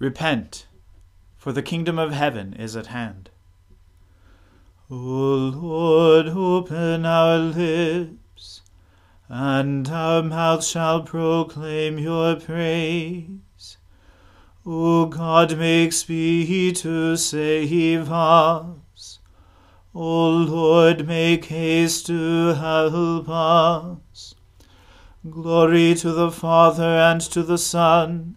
Repent, for the kingdom of heaven is at hand. O Lord, open our lips, and our mouth shall proclaim your praise. O God, make speed to save us. O Lord, make haste to help us. Glory to the Father and to the Son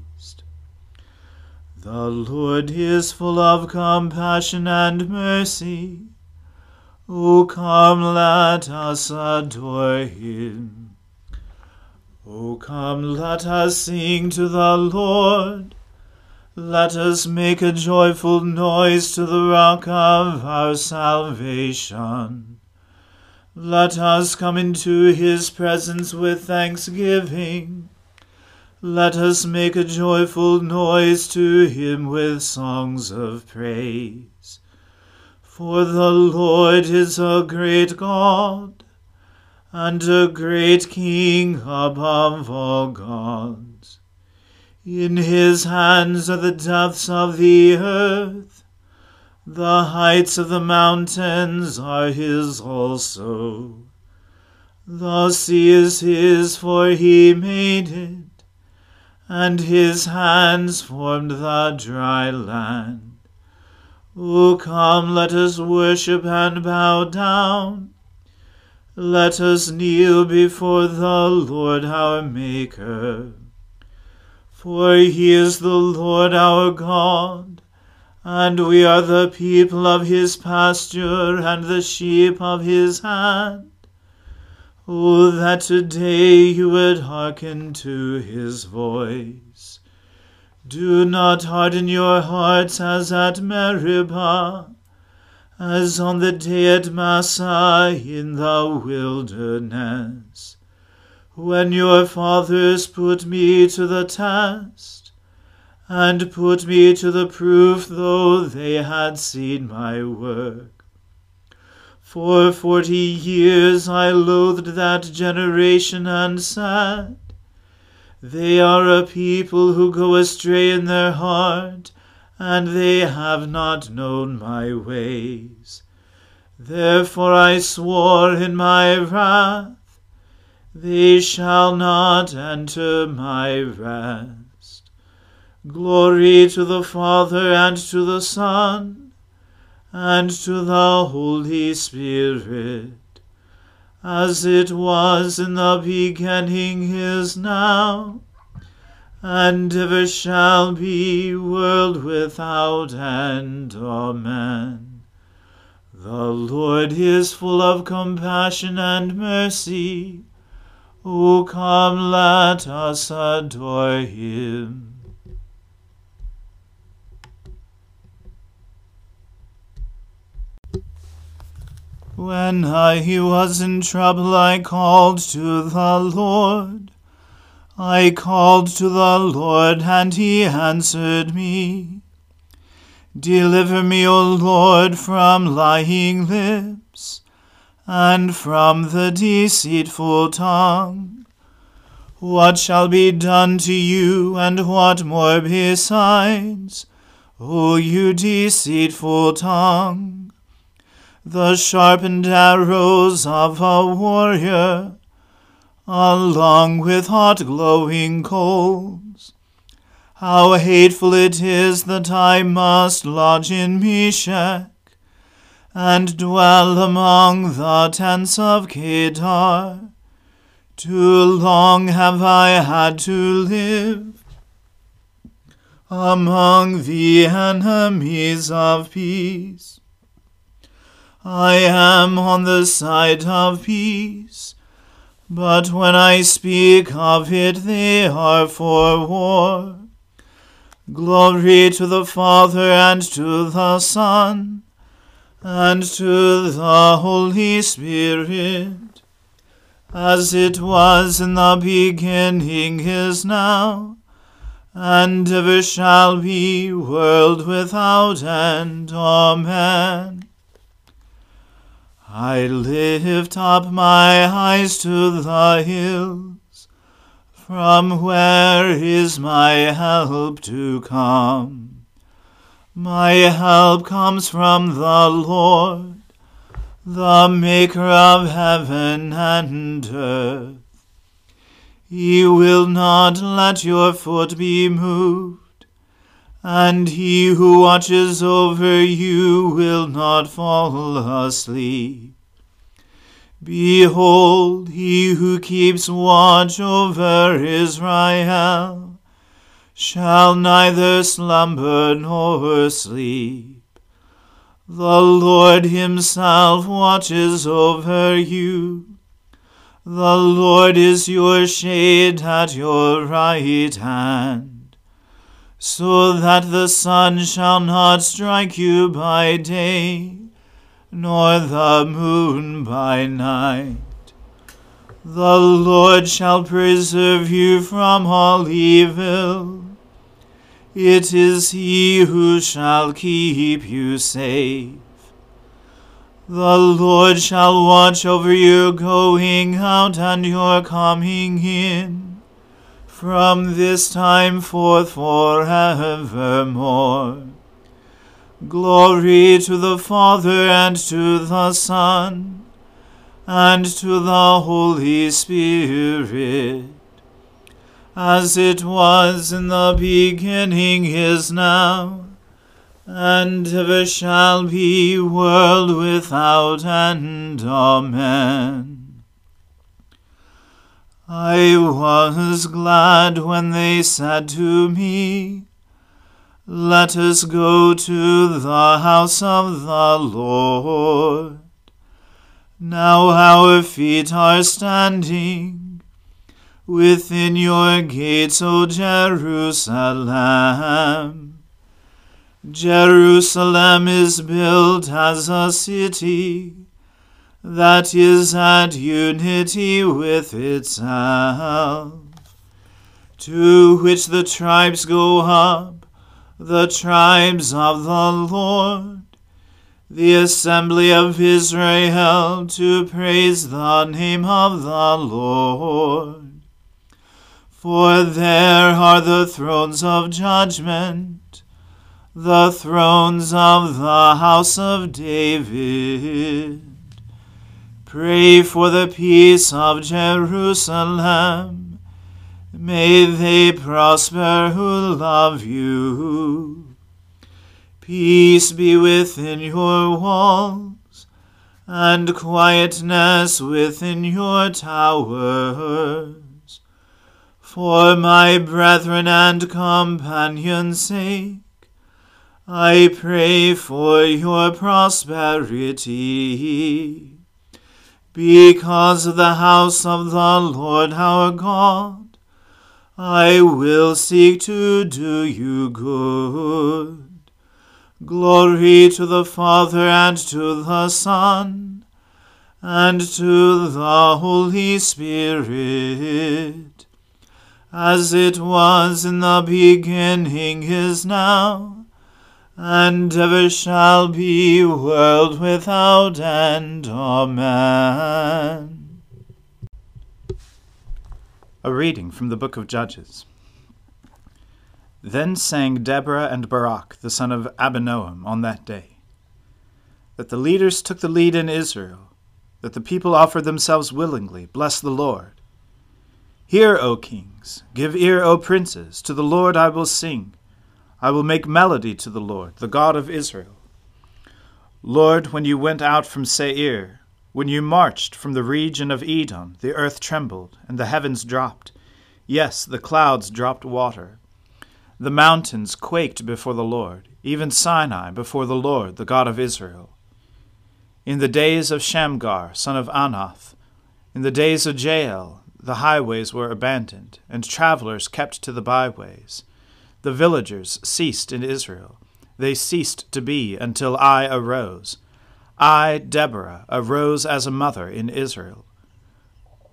The Lord is full of compassion and mercy. O come, let us adore him. O come, let us sing to the Lord. Let us make a joyful noise to the rock of our salvation. Let us come into his presence with thanksgiving. Let us make a joyful noise to him with songs of praise. For the Lord is a great God, and a great King above all gods. In his hands are the depths of the earth, the heights of the mountains are his also. The sea is his, for he made it and his hands formed the dry land. O come, let us worship and bow down. Let us kneel before the Lord our Maker. For he is the Lord our God, and we are the people of his pasture and the sheep of his hand. Oh, that today you would hearken to his voice. Do not harden your hearts as at Meribah, as on the day at Massah in the wilderness, when your fathers put me to the test, and put me to the proof, though they had seen my work. For forty years I loathed that generation and said, They are a people who go astray in their heart, and they have not known my ways. Therefore I swore in my wrath, They shall not enter my rest. Glory to the Father and to the Son and to the Holy Spirit, as it was in the beginning is now, and ever shall be, world without end. Amen. The Lord is full of compassion and mercy. O come, let us adore him. When I was in trouble, I called to the Lord. I called to the Lord, and he answered me. Deliver me, O Lord, from lying lips, and from the deceitful tongue. What shall be done to you, and what more besides, O you deceitful tongue? The sharpened arrows of a warrior, along with hot glowing coals. How hateful it is that I must lodge in Meshech, and dwell among the tents of Kedar. Too long have I had to live among the enemies of peace. I am on the side of peace. But when I speak of it, they are for war. Glory to the Father and to the Son and to the Holy Spirit, as it was in the beginning is now, and ever shall be, world without end. Amen. I lift up my eyes to the hills, from where is my help to come? My help comes from the Lord, the maker of heaven and earth. He will not let your foot be moved, and he who watches over you will not fall asleep. Behold, he who keeps watch over Israel shall neither slumber nor sleep. The Lord himself watches over you. The Lord is your shade at your right hand, so that the sun shall not strike you by day, nor the moon by night. The Lord shall preserve you from all evil. It is he who shall keep you safe. The Lord shall watch over your going out and your coming in, from this time forth forevermore. Glory to the Father and to the Son and to the Holy Spirit as it was in the beginning is now, and ever shall be, world without end. Amen. I was glad when they said to me, Let us go to the house of the Lord. Now our feet are standing within your gates, O Jerusalem. Jerusalem is built as a city that is at unity with itself, to which the tribes go up, the tribes of the Lord, the assembly of Israel, to praise the name of the Lord. For there are the thrones of judgment, the thrones of the house of David. Pray for the peace of Jerusalem. May they prosper who love you. Peace be within your walls, and quietness within your towers for my brethren and companions' sake, I pray for your prosperity. Because of the house of the Lord our God, I will seek to do you good. Glory to the Father and to the Son and to the Holy Spirit as it was in the beginning is now, and ever shall be, world without end. Amen. A reading from the book of Judges. Then sang Deborah and Barak, the son of Abinoam, on that day, that the leaders took the lead in Israel, that the people offered themselves willingly, bless the Lord. Hear, O kings, give ear, O princes, to the Lord I will sing. I will make melody to the Lord, the God of Israel. Lord, when you went out from Seir, when you marched from the region of Edom, the earth trembled, and the heavens dropped. Yes, the clouds dropped water. The mountains quaked before the Lord, even Sinai before the Lord, the God of Israel. In the days of Shamgar, son of Anath, in the days of Jael, the highways were abandoned, and travelers kept to the byways. The villagers ceased in Israel. They ceased to be until I arose. I, Deborah, arose as a mother in Israel.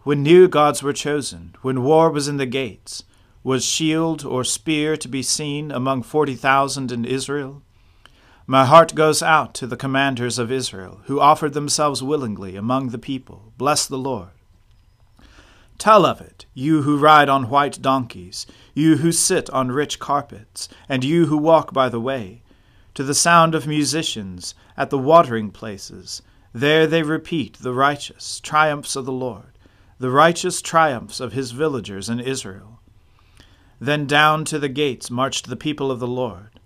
When new gods were chosen, when war was in the gates, was shield or spear to be seen among forty thousand in Israel? My heart goes out to the commanders of Israel, who offered themselves willingly among the people. Bless the Lord. Tell of it, you who ride on white donkeys, you who sit on rich carpets, and you who walk by the way, to the sound of musicians at the watering places. There they repeat the righteous triumphs of the Lord, the righteous triumphs of his villagers in Israel. Then down to the gates marched the people of the Lord.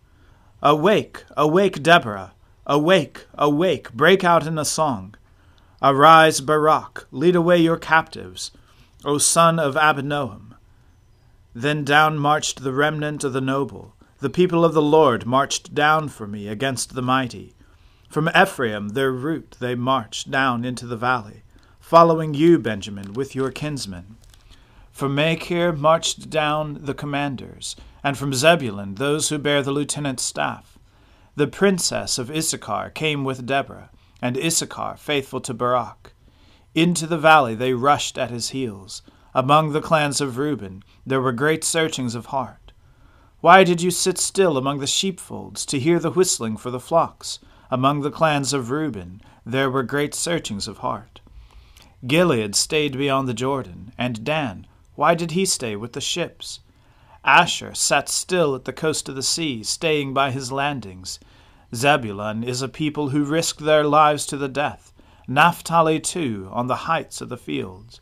Awake, awake, Deborah! Awake, awake, break out in a song. Arise, Barak, lead away your captives, O son of Abinoam. Then down marched the remnant of the noble. The people of the Lord marched down for me against the mighty. From Ephraim, their root, they marched down into the valley, following you, Benjamin, with your kinsmen. From Machir marched down the commanders, and from Zebulun those who bear the lieutenant's staff. The princess of Issachar came with Deborah, and Issachar faithful to Barak. Into the valley they rushed at his heels. Among the clans of Reuben there were great searchings of heart. Why did you sit still among the sheepfolds to hear the whistling for the flocks? Among the clans of Reuben there were great searchings of heart. Gilead stayed beyond the Jordan, and Dan, why did he stay with the ships? Asher sat still at the coast of the sea, staying by his landings. Zebulun is a people who risked their lives to the death. Naphtali too, on the heights of the fields.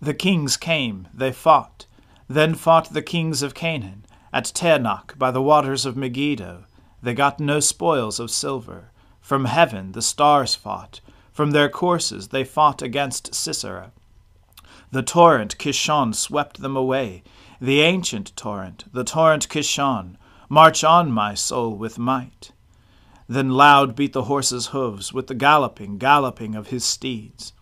The kings came, they fought. Then fought the kings of Canaan, at Taanach by the waters of Megiddo. They got no spoils of silver. From heaven the stars fought. From their courses they fought against Sisera. The torrent Kishon swept them away. The ancient torrent, the torrent Kishon, march on, my soul, with might. Then loud beat the horse's hoofs with the galloping, galloping of his steeds.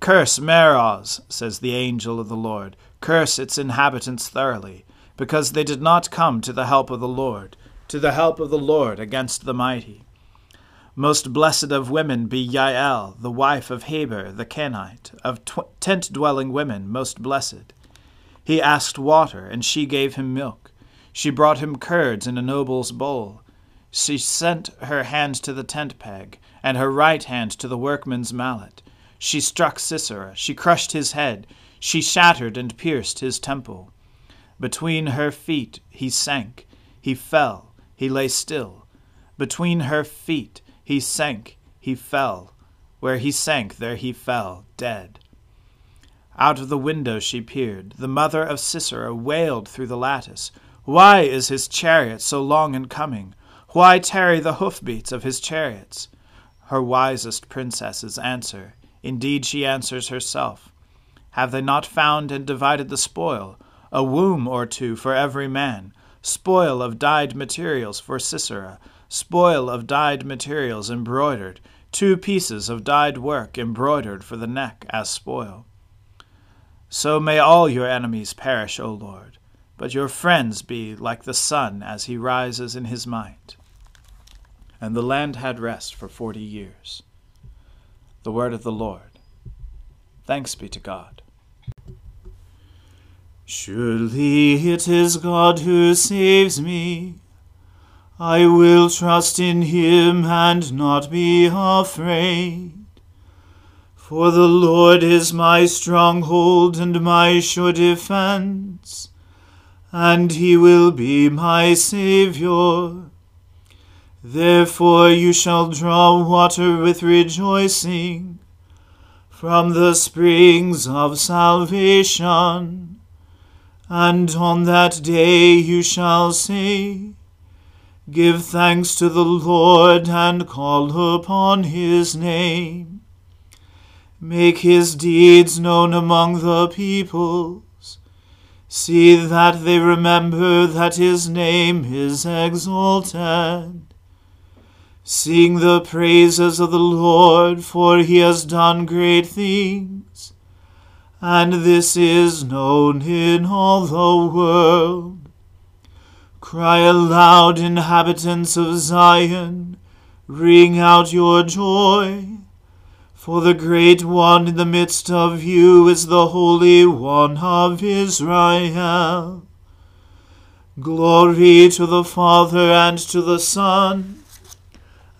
Curse Meroz, says the angel of the Lord, curse its inhabitants thoroughly, because they did not come to the help of the Lord, to the help of the Lord against the mighty. Most blessed of women be Yael, the wife of Heber the Kenite, of tw- tent dwelling women most blessed. He asked water, and she gave him milk. She brought him curds in a noble's bowl. She sent her hand to the tent peg, and her right hand to the workman's mallet. She struck Sisera, she crushed his head, she shattered and pierced his temple. Between her feet he sank, he fell, he lay still. Between her feet he sank, he fell. Where he sank, there he fell, dead. Out of the window she peered. The mother of Sisera wailed through the lattice. Why is his chariot so long in coming? Why tarry the hoofbeats of his chariots? Her wisest princesses answer. Indeed, she answers herself. Have they not found and divided the spoil? A womb or two for every man, spoil of dyed materials for Sisera, spoil of dyed materials embroidered, two pieces of dyed work embroidered for the neck as spoil. So may all your enemies perish, O Lord, but your friends be like the sun as he rises in his might and the land had rest for forty years. The word of the Lord. Thanks be to God. Surely it is God who saves me. I will trust in him and not be afraid. For the Lord is my stronghold and my sure defense, and he will be my Saviour. Therefore you shall draw water with rejoicing from the springs of salvation. And on that day you shall say, Give thanks to the Lord and call upon his name. Make his deeds known among the peoples. See that they remember that his name is exalted. Sing the praises of the Lord, for he has done great things, and this is known in all the world. Cry aloud, inhabitants of Zion, ring out your joy. For the great one in the midst of you is the Holy One of Israel. Glory to the Father and to the Son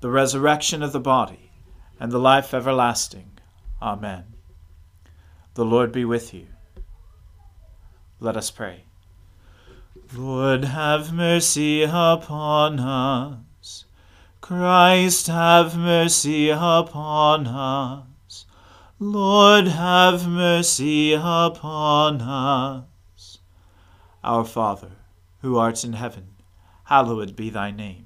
the resurrection of the body, and the life everlasting. Amen. The Lord be with you. Let us pray. Lord, have mercy upon us. Christ, have mercy upon us. Lord, have mercy upon us. Our Father, who art in heaven, hallowed be thy name.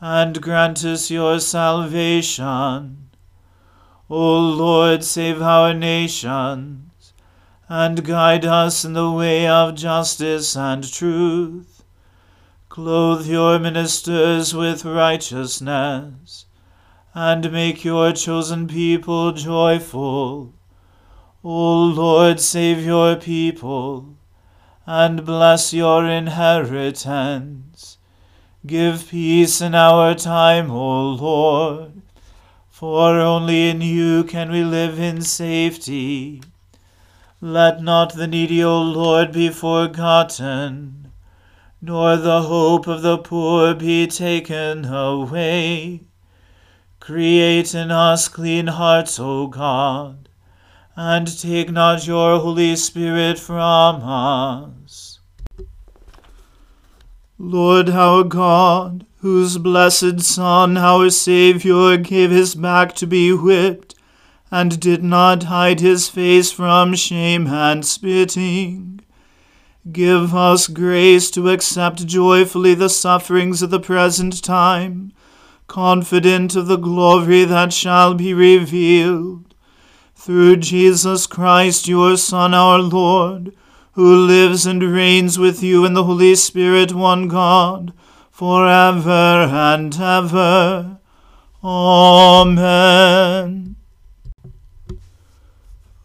and grant us your salvation. O Lord, save our nations, and guide us in the way of justice and truth. Clothe your ministers with righteousness, and make your chosen people joyful. O Lord, save your people and bless your inheritance. Give peace in our time, O Lord, for only in you can we live in safety. Let not the needy, O Lord, be forgotten, nor the hope of the poor be taken away. Create in us clean hearts, O God and take not your Holy Spirit from us. Lord our God, whose blessed Son, our Saviour, gave his back to be whipped, and did not hide his face from shame and spitting, give us grace to accept joyfully the sufferings of the present time, confident of the glory that shall be revealed. Through Jesus Christ, your Son, our Lord, who lives and reigns with you in the Holy Spirit, one God, for ever and ever. Amen.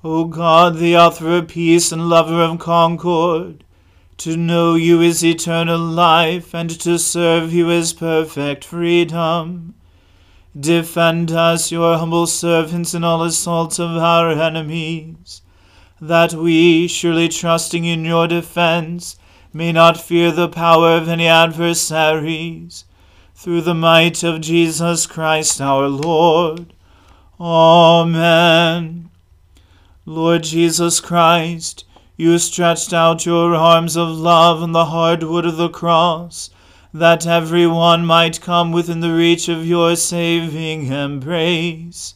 O God, the author of peace and lover of concord, to know you is eternal life, and to serve you is perfect freedom. Defend us, your humble servants, in all assaults of our enemies, that we, surely trusting in your defense, may not fear the power of any adversaries. Through the might of Jesus Christ our Lord. Amen. Lord Jesus Christ, you stretched out your arms of love on the hard wood of the cross that every one might come within the reach of your saving embrace.